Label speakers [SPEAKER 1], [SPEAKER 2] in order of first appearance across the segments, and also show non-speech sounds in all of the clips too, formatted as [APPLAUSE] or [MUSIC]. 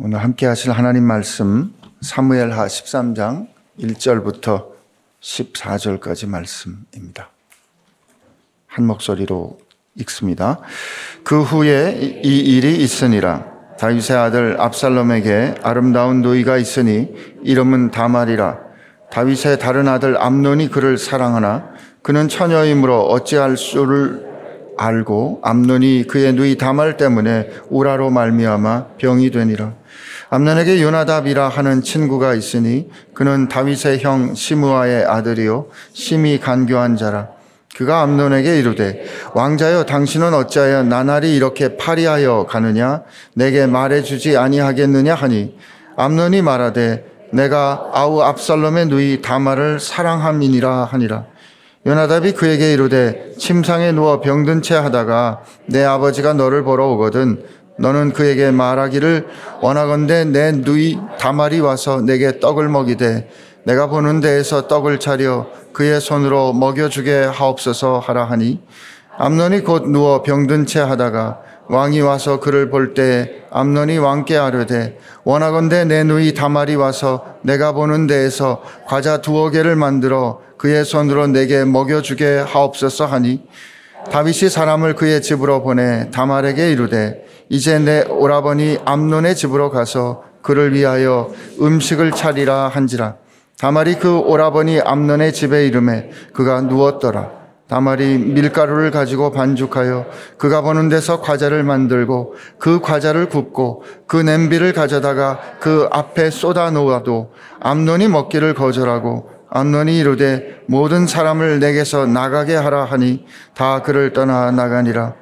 [SPEAKER 1] 오늘 함께 하실 하나님 말씀 사무엘하 13장 1절부터 14절까지 말씀입니다. 한 목소리로 읽습니다. 그 후에 이 일이 있으니라 다윗의 아들 압살롬에게 아름다운 노이가 있으니 이름은 다말이라 다윗의 다른 아들 암논이 그를 사랑하나 그는 처녀이므로 어찌할 수를 알고 암논이 그의 누이 다말 때문에 우라로 말미암아 병이 되니라. 암논에게 요나답이라 하는 친구가 있으니 그는 다윗의 형 시므아의 아들이요 심히 간교한 자라. 그가 암논에게 이르되 왕자여 당신은 어찌하여 나날이 이렇게 파리하여 가느냐 내게 말해 주지 아니하겠느냐 하니 암논이 말하되 내가 아우 압살롬의 누이 다말을 사랑함이니라 하니라. 요나답이 그에게 이르되 침상에 누워 병든 채 하다가 내 아버지가 너를 보러 오거든 너는 그에게 말하기를 원하건대 내 누이 다말이 와서 내게 떡을 먹이되 내가 보는 데에서 떡을 차려 그의 손으로 먹여주게 하옵소서 하라 하니 암논이 곧 누워 병든 채 하다가 왕이 와서 그를 볼때 암논이 왕께 아뢰되 원하건대 내 누이 다말이 와서 내가 보는 데에서 과자 두어 개를 만들어 그의 손으로 내게 먹여주게 하옵소서 하니 다윗이 사람을 그의 집으로 보내 다말에게 이르되 이제 내 오라버니 암논의 집으로 가서 그를 위하여 음식을 차리라 한지라. 다말이 그 오라버니 암논의 집에 이름에 그가 누웠더라. 다말이 밀가루를 가지고 반죽하여 그가 보는 데서 과자를 만들고 그 과자를 굽고 그 냄비를 가져다가 그 앞에 쏟아 놓아도 암논이 먹기를 거절하고 암논이 이르되 모든 사람을 내게서 나가게 하라 하니 다 그를 떠나 나가니라.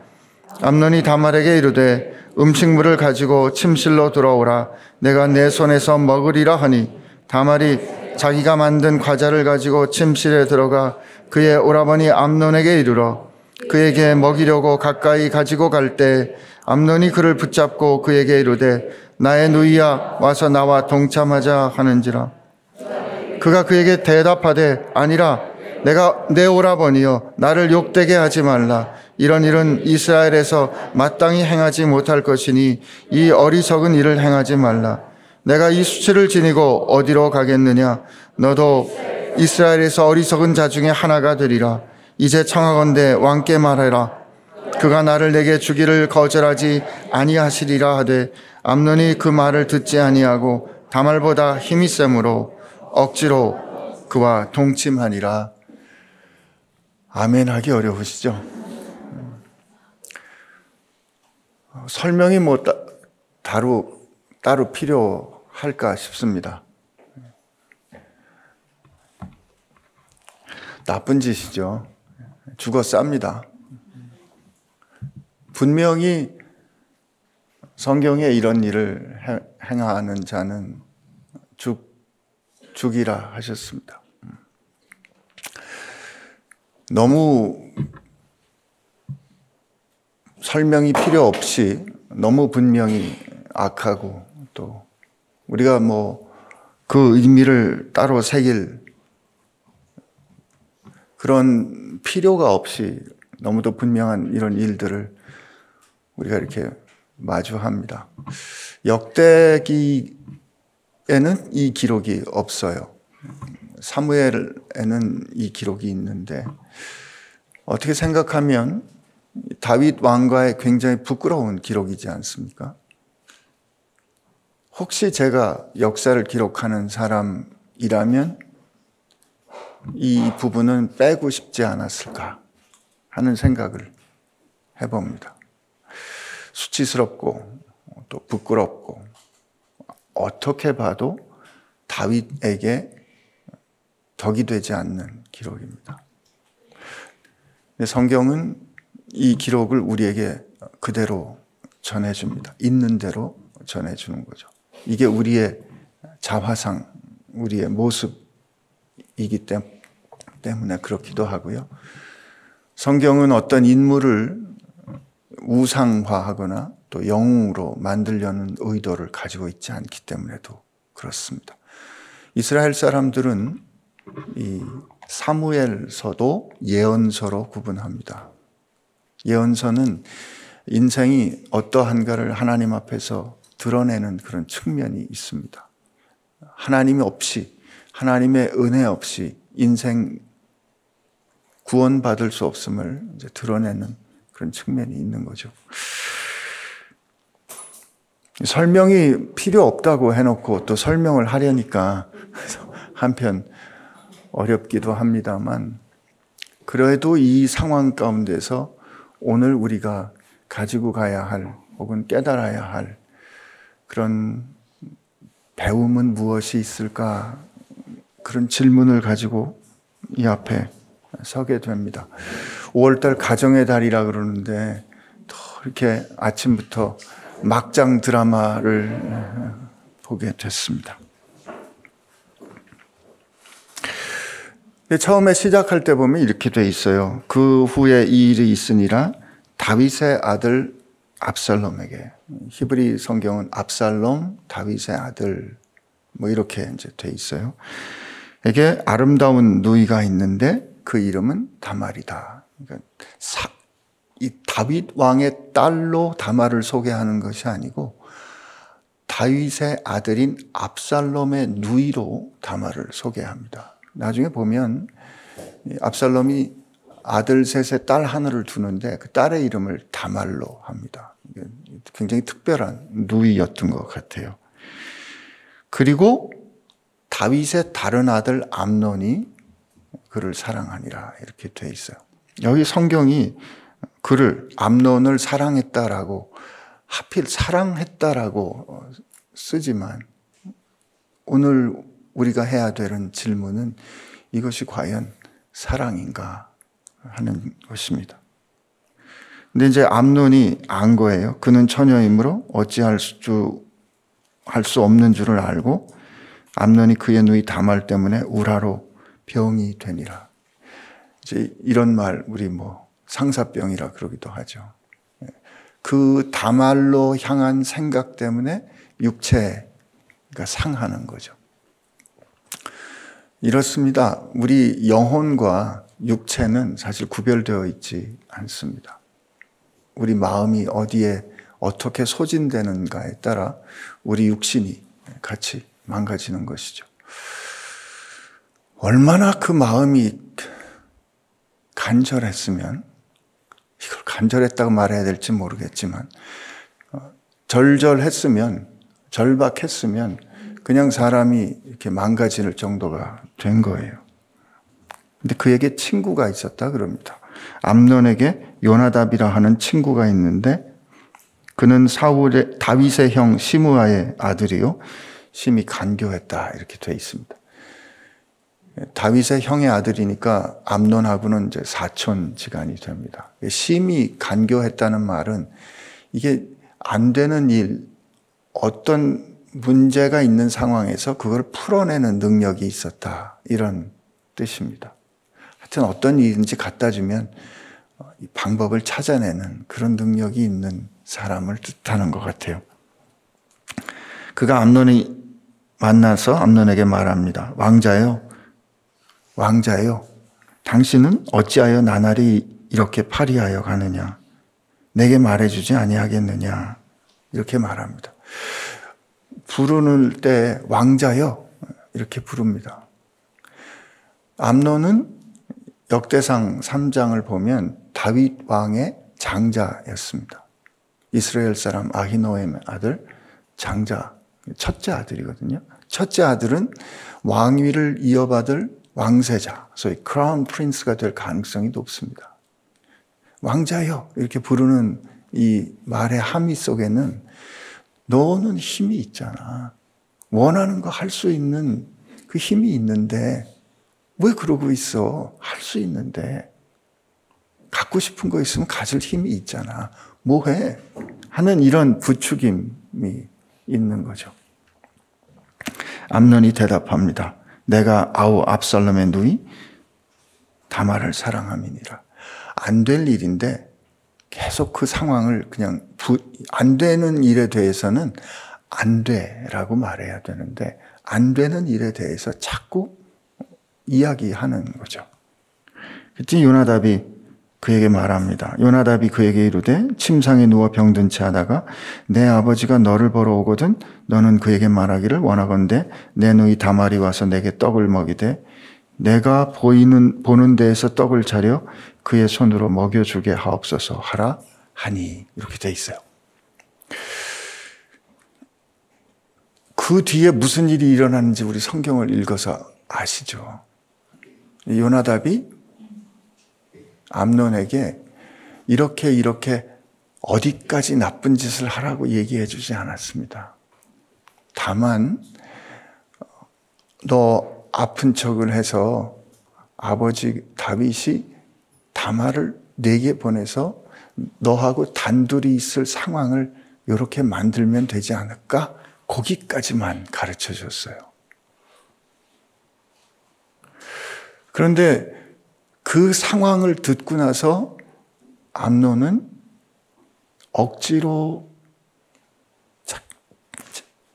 [SPEAKER 1] 암논이 다말에게 이르되 음식물을 가지고 침실로 들어오라. 내가 내 손에서 먹으리라 하니 다말이 자기가 만든 과자를 가지고 침실에 들어가 그의 오라버니 암논에게 이르러 그에게 먹이려고 가까이 가지고 갈 때 암논이 그를 붙잡고 그에게 이르되 나의 누이야 와서 나와 동참하자 하는지라 그가 그에게 대답하되 아니라 내가 내 오라버니여 나를 욕되게 하지 말라. 이런 일은 이스라엘에서 마땅히 행하지 못할 것이니 이 어리석은 일을 행하지 말라. 내가 이 수치를 지니고 어디로 가겠느냐? 너도 이스라엘에서 어리석은 자 중에 하나가 되리라. 이제 청하건대 왕께 말해라. 그가 나를 내게 주기를 거절하지 아니하시리라 하되 암논이 그 말을 듣지 아니하고 다말보다 힘이 세므로 억지로 그와 동침하니라 아멘 하기 어려우시죠? 설명이 뭐 따, 따로 따로 필요할까 싶습니다. 나쁜 짓이죠. 죽어 쌉니다. 분명히 성경에 이런 일을 행하는 자는 죽, 죽이라 하셨습니다. 너무 설명이 필요 없이 너무 분명히 악하고 또 우리가 뭐 그 의미를 따로 새길 그런 필요가 없이 너무도 분명한 이런 일들을 우리가 이렇게 마주합니다. 역대기 에는 이 기록이 없어요. 사무엘에는 이 기록이 있는데 어떻게 생각하면 다윗 왕과의 굉장히 부끄러운 기록이지 않습니까? 혹시 제가 역사를 기록하는 사람이라면 이 부분은 빼고 싶지 않았을까 하는 생각을 해봅니다. 수치스럽고 또 부끄럽고 어떻게 봐도 다윗에게 덕이 되지 않는 기록입니다. 성경은 이 기록을 우리에게 그대로 전해줍니다. 있는 대로 전해주는 거죠. 이게 우리의 자화상, 우리의 모습이기 때문에 그렇기도 하고요. 성경은 어떤 인물을 우상화하거나 또 영웅으로 만들려는 의도를 가지고 있지 않기 때문에도 그렇습니다. 이스라엘 사람들은 이 사무엘서도 예언서로 구분합니다. 예언서는 인생이 어떠한가를 하나님 앞에서 드러내는 그런 측면이 있습니다. 하나님이 없이, 하나님의 은혜 없이 인생 구원받을 수 없음을 드러내는 그런 측면이 있는 거죠. 설명이 필요 없다고 해놓고 또 설명을 하려니까 한편 어렵기도 합니다만 그래도 이 상황 가운데서 오늘 우리가 가지고 가야 할 혹은 깨달아야 할 그런 배움은 무엇이 있을까 그런 질문을 가지고 이 앞에 서게 됩니다. 5월달 가정의 달이라 그러는데 또 이렇게 아침부터 막장 드라마를 보게 됐습니다. 처음에 시작할 때 보면 이렇게 돼 있어요. 그 후에 이 일이 있으니라 다윗의 아들 압살롬에게 히브리 성경은 압살롬 다윗의 아들 뭐 이렇게 이제 돼 있어요. 이게 아름다운 누이가 있는데 그 이름은 다말이다. 그러니까 사, 이 다윗 왕의 딸로 다말을 소개하는 것이 아니고 다윗의 아들인 압살롬의 누이로 다말을 소개합니다. 나중에 보면 압살롬이 아들 셋에 딸 하나를 두는데 그 딸의 이름을 다말로 합니다. 굉장히 특별한 누이였던 것 같아요. 그리고 다윗의 다른 아들 암논이 그를 사랑하니라 이렇게 돼 있어요. 여기 성경이 그를 암논을 사랑했다라고 하필 사랑했다라고 쓰지만 오늘 우리가 해야 되는 질문은 이것이 과연 사랑인가 하는 것입니다. 근데 이제 암론이 안 거예요. 그는 처녀이므로 어찌할 수, 할 수 없는 줄을 알고 암론이 그의 누이 다말 때문에 우라로 병이 되니라. 이제 이런 말 우리 뭐 상사병이라 그러기도 하죠. 그 다말로 향한 생각 때문에 육체가 상하는 거죠. 이렇습니다. 우리 영혼과 육체는 사실 구별되어 있지 않습니다. 우리 마음이 어디에 어떻게 소진되는가에 따라 우리 육신이 같이 망가지는 것이죠. 얼마나 그 마음이 간절했으면, 이걸 간절했다고 말해야 될지 모르겠지만, 어, 절절했으면, 절박했으면, 그냥 사람이 이렇게 망가질 정도가 된 거예요. 근데 그에게 친구가 있었다 그럽니다. 암론에게 요나답이라 하는 친구가 있는데 그는 사울의 다윗의 형 시므아의 아들이요 심히 간교했다 이렇게 돼 있습니다. 다윗의 형의 아들이니까 암론하고는 이제 사촌 지간이 됩니다. 심히 간교했다는 말은 이게 안 되는 일, 어떤 문제가 있는 상황에서 그걸 풀어내는 능력이 있었다. 이런 뜻입니다. 하여튼 어떤 일인지 갖다 주면 어, 방법을 찾아내는 그런 능력이 있는 사람을 뜻하는 것 같아요. 그가 암론이 만나서 암론에게 말합니다. 왕자요, 왕자요, 당신은 어찌하여 나날이 이렇게 파리하여 가느냐? 내게 말해주지 아니하겠느냐? 이렇게 말합니다. 부르는 때 왕자여 이렇게 부릅니다. 암론은 역대상 3장을 보면 다윗 왕의 장자였습니다. 이스라엘 사람 아히노엠의 아들 장자 첫째 아들이거든요. 첫째 아들은 왕위를 이어받을 왕세자, 소위 크라운 프린스가 될 가능성이 높습니다. 왕자여 이렇게 부르는 이 말의 함의 속에는 너는 힘이 있잖아. 원하는 거 할 수 있는 그 힘이 있는데 왜 그러고 있어? 할 수 있는데 갖고 싶은 거 있으면 가질 힘이 있잖아. 뭐해? 하는 이런 부추김이 있는 거죠. 암론이 대답합니다. 내가 아우 압살롬의 누이 다말을 사랑함이니라. 안 될 일인데 계속 그 상황을 그냥 부, 안 되는 일에 대해서는 안 돼라고 말해야 되는데 안 되는 일에 대해서 자꾸 이야기하는 거죠. 그때 요나답이 그에게 말합니다. 요나답이 그에게 이르되 침상에 누워 병든 채 하다가 내 아버지가 너를 보러 오거든 너는 그에게 말하기를 원하건대 내 누이 다말이 와서 내게 떡을 먹이되 내가 보이는 보는 데에서 떡을 차려 그의 손으로 먹여주게 하옵소서 하라 하니 이렇게 돼 있어요. 그 뒤에 무슨 일이 일어나는지 우리 성경을 읽어서 아시죠? 요나답이 암론에게 이렇게 이렇게 어디까지 나쁜 짓을 하라고 얘기해 주지 않았습니다. 다만 너 아픈 척을 해서 아버지 다윗이 다말을 내게 보내서 너하고 단둘이 있을 상황을 이렇게 만들면 되지 않을까? 거기까지만 가르쳐 줬어요. 그런데 그 상황을 듣고 나서 암노는 억지로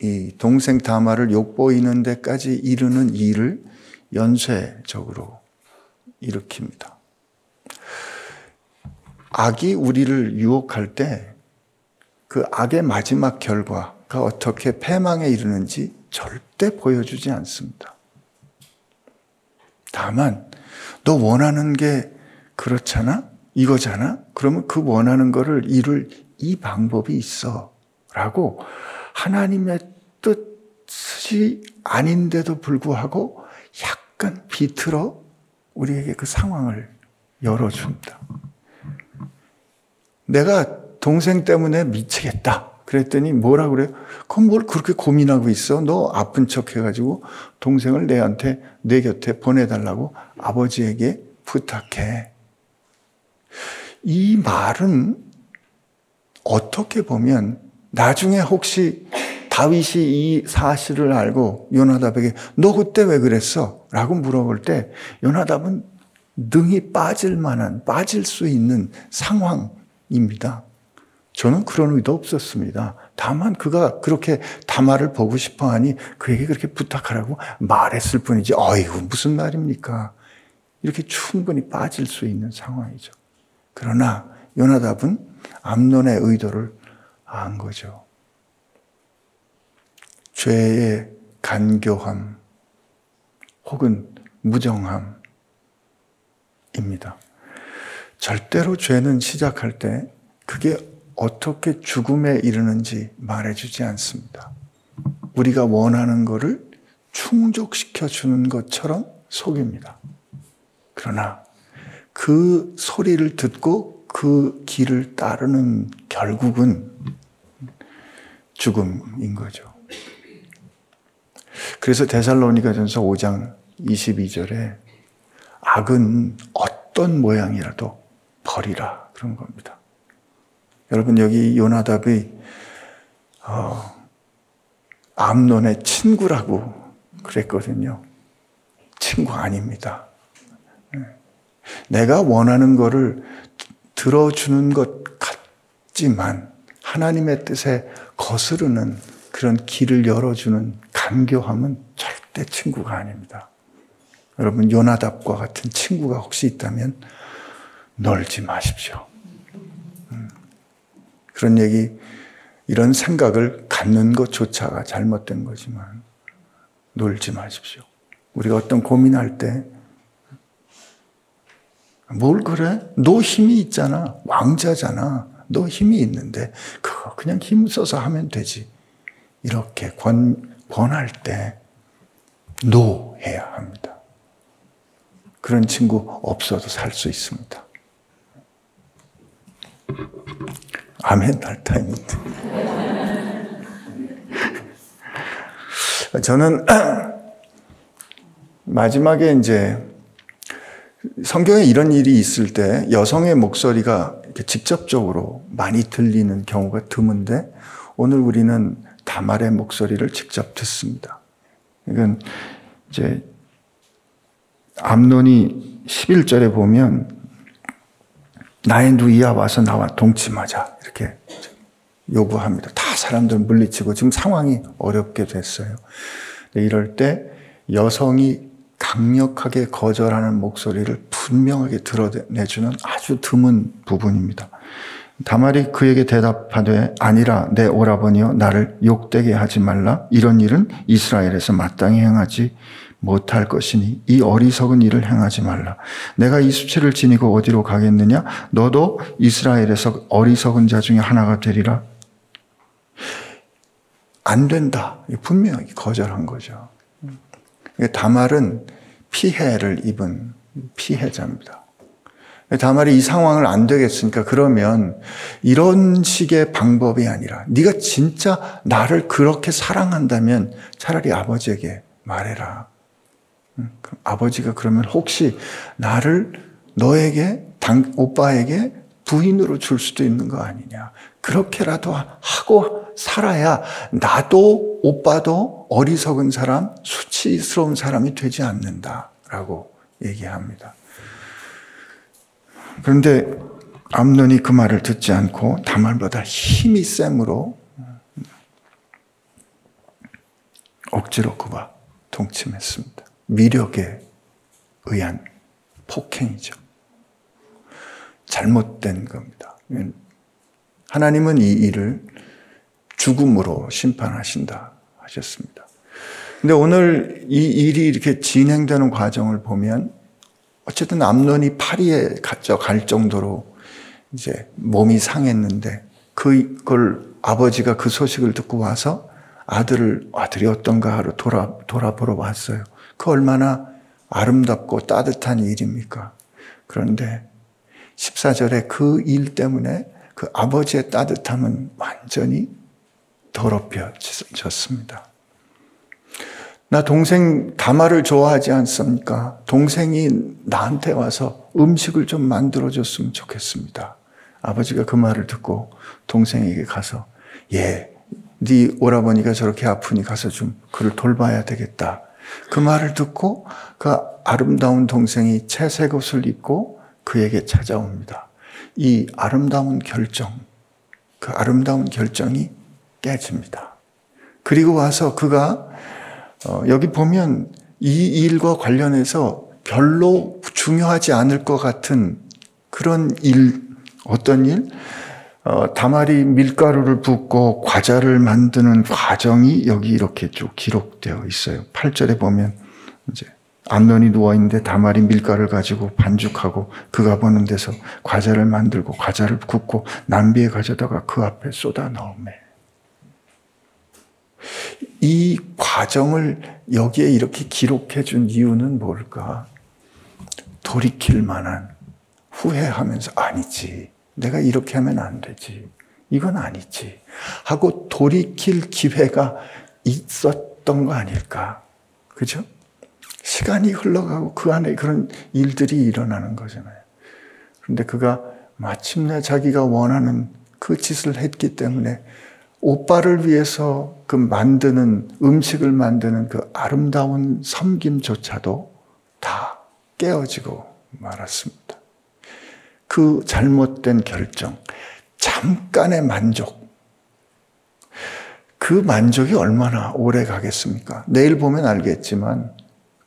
[SPEAKER 1] 이 동생 다마를 욕보이는 데까지 이르는 일을 연쇄적으로 일으킵니다. 악이 우리를 유혹할 때 그 악의 마지막 결과가 어떻게 패망에 이르는지 절대 보여주지 않습니다. 다만 너 원하는 게 그렇잖아? 이거잖아? 그러면 그 원하는 거를 이룰 이 방법이 있어. 라고 하나님의 뜻이 아닌데도 불구하고 약간 비틀어 우리에게 그 상황을 열어준다. 내가 동생 때문에 미치겠다. 그랬더니 뭐라 그래요? 그럼 뭘 그렇게 고민하고 있어? 너 아픈 척 해가지고 동생을 내한테, 내 곁에 보내달라고 아버지에게 부탁해. 이 말은 어떻게 보면 나중에 혹시 다윗이 이 사실을 알고 요나답에게 너 그때 왜 그랬어? 라고 물어볼 때 요나답은 능이 빠질 만한, 빠질 수 있는 상황 입니다. 저는 그런 의도 없었습니다. 다만 그가 그렇게 다말을 보고 싶어 하니 그에게 그렇게 부탁하라고 말했을 뿐이지, 어이구, 무슨 말입니까? 이렇게 충분히 빠질 수 있는 상황이죠. 그러나 요나답은 암론의 의도를 안 거죠. 죄의 간교함 혹은 무정함입니다. 절대로 죄는 시작할 때 그게 어떻게 죽음에 이르는지 말해주지 않습니다. 우리가 원하는 것을 충족시켜 주는 것처럼 속입니다. 그러나 그 소리를 듣고 그 길을 따르는 결국은 죽음인 거죠. 그래서 데살로니가 전서 5장 22절에 악은 어떤 모양이라도 버리라 그런 겁니다. 여러분 여기 요나답이 어, 암론의 친구라고 그랬거든요. 친구 아닙니다. 네. 내가 원하는 것을 들어주는 것 같지만 하나님의 뜻에 거스르는 그런 길을 열어주는 간교함은 절대 친구가 아닙니다. 여러분 요나답과 같은 친구가 혹시 있다면 놀지 마십시오. 그런 얘기, 이런 생각을 갖는 것조차가 잘못된 거지만 놀지 마십시오. 우리가 어떤 고민할 때, 뭘 그래? 너 힘이 있잖아. 왕자잖아. 너 힘이 있는데, 그거 그냥 힘 써서 하면 되지. 이렇게 권, 권할 때, no 해야 합니다. 그런 친구 없어도 살 수 있습니다. 아멘 할 타임인데. 저는 [CLEARS THROAT] 마지막에 이제 성경에 이런 일이 있을 때 여성의 목소리가 직접적으로 많이 들리는 경우가 드문데 오늘 우리는 다말의 목소리를 직접 듣습니다. 이건 이제 암론이 11절에 보면 나의 누이야 와서 나와 동침하자. 이렇게 요구합니다. 다 사람들 물리치고 지금 상황이 어렵게 됐어요. 이럴 때 여성이 강력하게 거절하는 목소리를 분명하게 드러내주는 아주 드문 부분입니다. 다말이 그에게 대답하되 아니라 내 오라버니여 나를 욕되게 하지 말라 이런 일은 이스라엘에서 마땅히 행하지 못할 것이니 이 어리석은 일을 행하지 말라. 내가 이 수치를 지니고 어디로 가겠느냐? 너도 이스라엘에서 어리석은 자 중에 하나가 되리라. 안 된다. 분명히 거절한 거죠. 다말은 피해를 입은 피해자입니다. 다말이 이 상황을 안 되겠으니까 그러면 이런 식의 방법이 아니라 네가 진짜 나를 그렇게 사랑한다면 차라리 아버지에게 말해라. 아버지가 그러면 혹시 나를 너에게 당, 오빠에게 부인으로 줄 수도 있는 거 아니냐. 그렇게라도 하고 살아야 나도 오빠도 어리석은 사람, 수치스러운 사람이 되지 않는다라고 얘기합니다. 그런데 암론이 그 말을 듣지 않고 다말보다 힘이 셈으로 억지로 그와 동침했습니다. 미력에 의한 폭행이죠. 잘못된 겁니다. 하나님은 이 일을 죽음으로 심판하신다 하셨습니다. 근데 오늘 이 일이 이렇게 진행되는 과정을 보면 어쨌든 암론이 파리에 갈 정도로 이제 몸이 상했는데 그걸 아버지가 그 소식을 듣고 와서 아들을 아들이 어떤가 하러 돌아 돌아보러 왔어요. 그 얼마나 아름답고 따뜻한 일입니까? 그런데 14절에 그 일 때문에 그 아버지의 따뜻함은 완전히 더럽혀졌습니다. 나 동생 다마를 좋아하지 않습니까? 동생이 나한테 와서 음식을 좀 만들어줬으면 좋겠습니다. 아버지가 그 말을 듣고 동생에게 가서 예, 네 오라버니가 저렇게 아프니 가서 좀 그를 돌봐야 되겠다. 그 말을 듣고 그 아름다운 동생이 채색 옷을 입고 그에게 찾아옵니다. 이 아름다운 결정, 그 아름다운 결정이 깨집니다. 그리고 와서 그가 어, 여기 보면 이 일과 관련해서 별로 중요하지 않을 것 같은 그런 일, 어떤 일? 어, 다말이 밀가루를 붓고 과자를 만드는 과정이 여기 이렇게 쭉 기록되어 있어요. 8절에 보면 이제 암론이 누워 있는데 다말이 밀가루를 가지고 반죽하고 그가 보는 데서 과자를 만들고 과자를 굽고 남비에 가져다가 그 앞에 쏟아 넣음에 이 과정을 여기에 이렇게 기록해 준 이유는 뭘까? 돌이킬 만한 후회하면서 아니지. 내가 이렇게 하면 안 되지. 이건 아니지. 하고 돌이킬 기회가 있었던 거 아닐까. 그죠? 시간이 흘러가고 그 안에 그런 일들이 일어나는 거잖아요. 그런데 그가 마침내 자기가 원하는 그 짓을 했기 때문에 오빠를 위해서 그 만드는 음식을 만드는 그 아름다운 섬김조차도 다 깨어지고 말았습니다. 그 잘못된 결정, 잠깐의 만족. 그 만족이 얼마나 오래 가겠습니까? 내일 보면 알겠지만,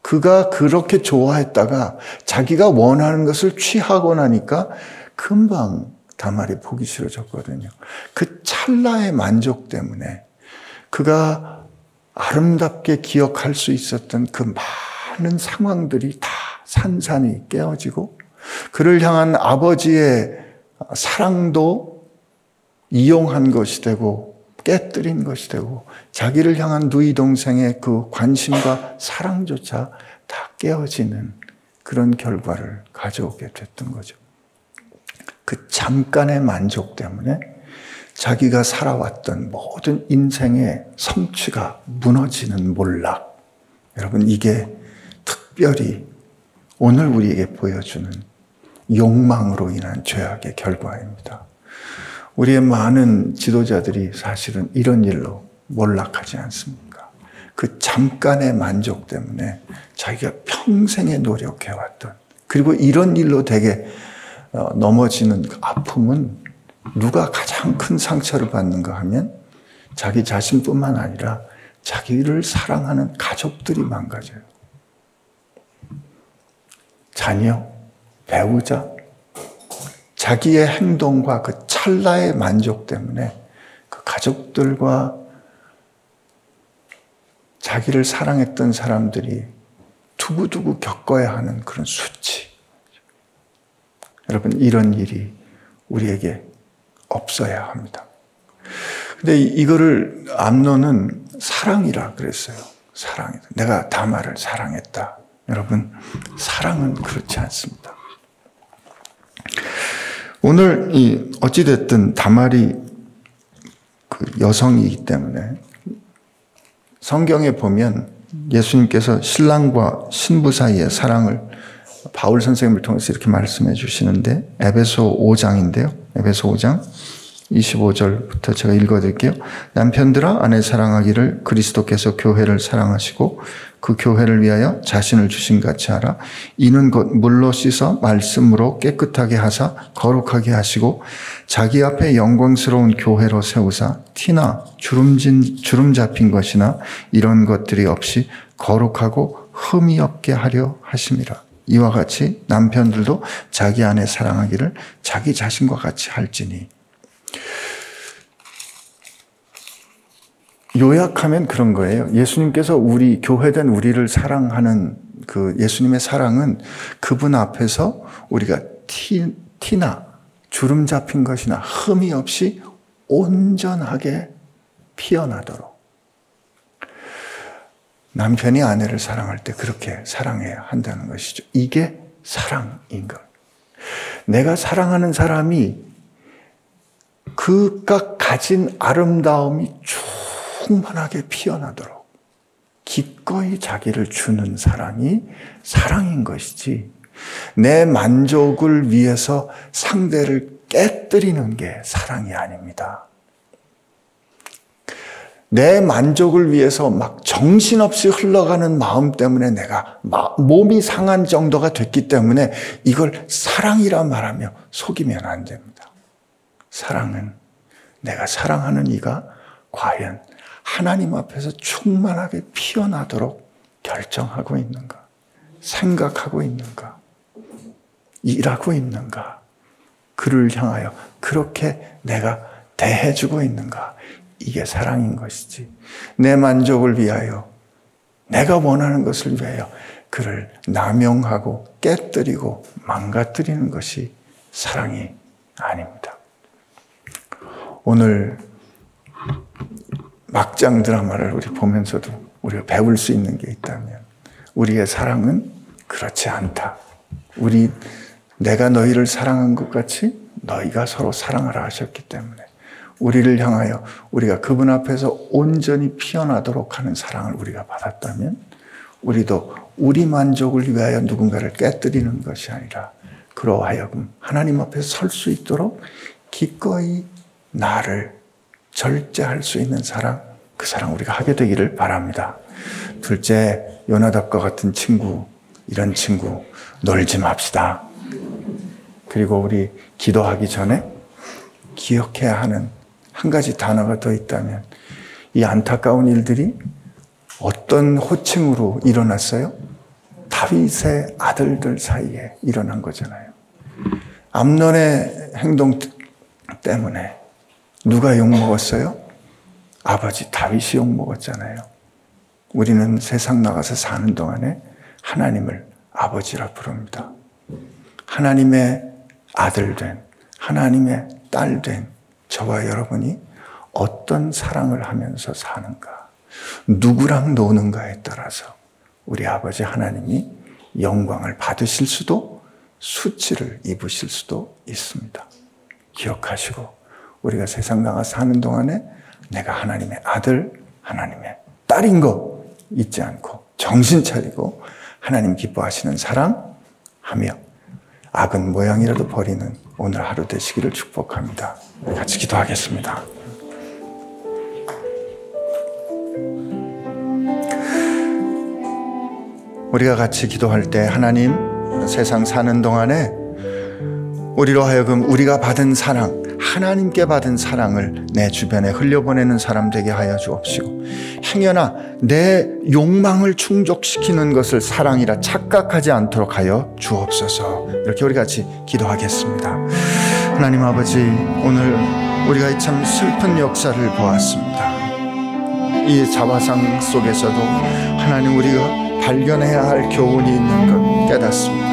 [SPEAKER 1] 그가 그렇게 좋아했다가 자기가 원하는 것을 취하고 나니까 금방 다말이 보기 싫어졌거든요. 그 찰나의 만족 때문에 그가 아름답게 기억할 수 있었던 그 많은 상황들이 다 산산이 깨어지고 그를 향한 아버지의 사랑도 이용한 것이 되고 깨뜨린 것이 되고 자기를 향한 누이 동생의 그 관심과 사랑조차 다 깨어지는 그런 결과를 가져오게 됐던 거죠. 그 잠깐의 만족 때문에 자기가 살아왔던 모든 인생의 성취가 무너지는 몰락. 여러분, 이게 특별히 오늘 우리에게 보여주는 욕망으로 인한 죄악의 결과입니다. 우리의 많은 지도자들이 사실은 이런 일로 몰락하지 않습니까? 그 잠깐의 만족 때문에 자기가 평생에 노력해왔던, 그리고 이런 일로 되게 어, 넘어지는 그 아픔은 누가 가장 큰 상처를 받는가 하면 자기 자신뿐만 아니라 자기를 사랑하는 가족들이 망가져요. 자녀, 배우자, 자기의 행동과 그 찰나의 만족 때문에 그 가족들과 자기를 사랑했던 사람들이 두고두고 겪어야 하는 그런 수치. 여러분, 이런 일이 우리에게 없어야 합니다. 근데 이거를 암론은 사랑이라 그랬어요. 사랑이다. 내가 다마를 사랑했다. 여러분, 사랑은 그렇지 않습니다. 오늘 이 어찌됐든 다말이 그 여성이기 때문에 성경에 보면 예수님께서 신랑과 신부 사이의 사랑을 바울 선생님을 통해서 이렇게 말씀해 주시는데 에베소 5장인데요. 에베소 5장 25절부터 제가 읽어 드릴게요. 남편들아 아내 사랑하기를 그리스도께서 교회를 사랑하시고 그 교회를 위하여 자신을 주신 같이 하라. 이는 곧 물로 씻어 말씀으로 깨끗하게 하사 거룩하게 하시고 자기 앞에 영광스러운 교회로 세우사 티나 주름진 주름 잡힌 것이나 이런 것들이 없이 거룩하고 흠이 없게 하려 하심이라. 이와 같이 남편들도 자기 아내 사랑하기를 자기 자신과 같이 할지니 요약하면 그런 거예요. 예수님께서 우리 교회된 우리를 사랑하는 그 예수님의 사랑은 그분 앞에서 우리가 티, 티나 주름 잡힌 것이나 흠이 없이 온전하게 피어나도록 남편이 아내를 사랑할 때 그렇게 사랑해야 한다는 것이죠. 이게 사랑인 것. 내가 사랑하는 사람이 그가 가진 아름다움이 충만하게 피어나도록 기꺼이 자기를 주는 사랑이 사랑인 것이지 내 만족을 위해서 상대를 깨뜨리는 게 사랑이 아닙니다. 내 만족을 위해서 막 정신없이 흘러가는 마음 때문에 내가 몸이 상한 정도가 됐기 때문에 이걸 사랑이라 말하며 속이면 안 됩니다. 사랑은 내가 사랑하는 이가 과연 하나님 앞에서 충만하게 피어나도록 결정하고 있는가? 생각하고 있는가? 일하고 있는가? 그를 향하여 그렇게 내가 대해주고 있는가? 이게 사랑인 것이지. 내 만족을 위하여, 내가 원하는 것을 위하여 그를 남용하고 깨뜨리고 망가뜨리는 것이 사랑이 아닙니다. 오늘 막장 드라마를 우리 보면서도 우리가 배울 수 있는 게 있다면 우리의 사랑은 그렇지 않다. 우리 내가 너희를 사랑한 것 같이 너희가 서로 사랑하라 하셨기 때문에 우리를 향하여 우리가 그분 앞에서 온전히 피어나도록 하는 사랑을 우리가 받았다면 우리도 우리 만족을 위하여 누군가를 깨뜨리는 것이 아니라 그러하여금 하나님 앞에 설 수 있도록 기꺼이 나를 절제할 수 있는 사랑, 그 사랑 우리가 하게 되기를 바랍니다. 둘째, 요나답과 같은 친구, 이런 친구, 놀지 맙시다. 그리고 우리 기도하기 전에 기억해야 하는 한 가지 단어가 더 있다면 이 안타까운 일들이 어떤 호칭으로 일어났어요? 다윗의 아들들 사이에 일어난 거잖아요. 암론의 행동 때문에 누가 욕먹었어요? 아버지 다윗이 욕먹었잖아요. 우리는 세상 나가서 사는 동안에 하나님을 아버지라 부릅니다. 하나님의 아들 된, 하나님의 딸 된 저와 여러분이 어떤 사랑을 하면서 사는가, 누구랑 노는가에 따라서 우리 아버지 하나님이 영광을 받으실 수도 수치를 입으실 수도 있습니다. 기억하시고 우리가 세상 나가 사는 동안에 내가 하나님의 아들, 하나님의 딸인 거 잊지 않고 정신 차리고 하나님 기뻐하시는 사랑 하며 악은 모양이라도 버리는 오늘 하루 되시기를 축복합니다. 같이 기도하겠습니다. 우리가 같이 기도할 때 하나님 세상 사는 동안에 우리로 하여금 우리가 받은 사랑 하나님께 받은 사랑을 내 주변에 흘려보내는 사람 되게 하여 주옵시고 행여나 내 욕망을 충족시키는 것을 사랑이라 착각하지 않도록 하여 주옵소서. 이렇게 우리 같이 기도하겠습니다. 하나님 아버지, 오늘 우리가 이참 슬픈 역사를 보았습니다. 이 자화상 속에서도 하나님 우리가 발견해야 할 교훈이 있는 것 깨닫습니다.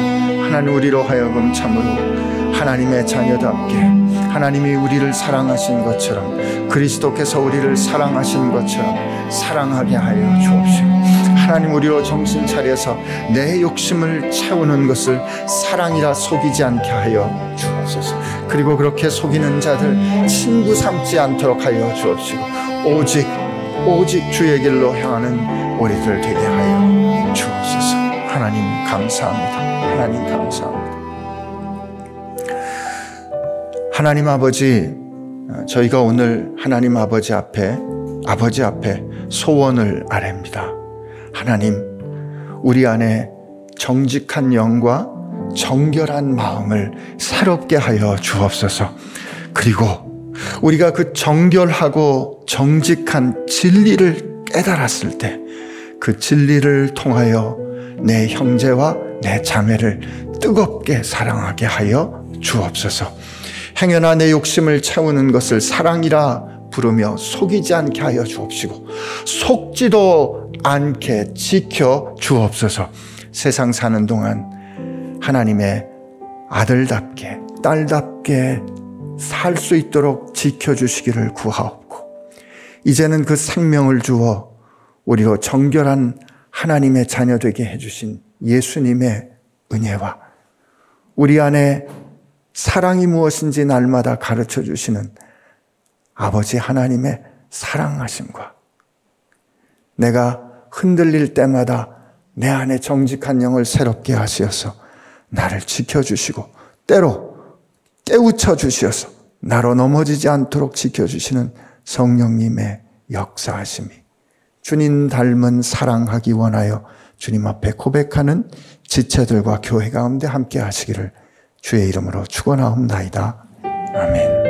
[SPEAKER 1] 하나님 우리로 하여금 참으로 하나님의 자녀답게 하나님이 우리를 사랑하신 것처럼 그리스도께서 우리를 사랑하신 것처럼 사랑하게 하여 주옵시고 하나님 우리로 정신 차려서 내 욕심을 채우는 것을 사랑이라 속이지 않게 하여 주옵소서. 그리고 그렇게 속이는 자들 친구 삼지 않도록 하여 주옵시고 오직 오직 주의 길로 향하는 우리들 되게 하여 주옵소서. 하나님 감사합니다. 하나님 감사합니다 하나님 아버지 저희가 오늘 하나님 아버지 앞에 아버지 앞에 소원을 아뢰입니다. 하나님 우리 안에 정직한 영과 정결한 마음을 새롭게 하여 주옵소서. 그리고 우리가 그 정결하고 정직한 진리를 깨달았을 때 그 진리를 통하여 내 형제와 내 자매를 뜨겁게 사랑하게 하여 주옵소서. 행여나 내 욕심을 채우는 것을 사랑이라 부르며 속이지 않게 하여 주옵시고 속지도 않게 지켜 주옵소서. 세상 사는 동안 하나님의 아들답게 딸답게 살 수 있도록 지켜 주시기를 구하옵고 이제는 그 생명을 주어 우리로 정결한 하나님의 자녀 되게 해 주신 예수님의 은혜와 우리 안에 사랑이 무엇인지 날마다 가르쳐 주시는 아버지 하나님의 사랑하심과 내가 흔들릴 때마다 내 안에 정직한 영을 새롭게 하시어서 나를 지켜주시고 때로 깨우쳐 주시어서 나로 넘어지지 않도록 지켜주시는 성령님의 역사하심이 주님 닮은 사랑하기 원하여 주님 앞에 고백하는 지체들과 교회 가운데 함께 하시기를 주의 이름으로 축원하옵나이다. 아멘.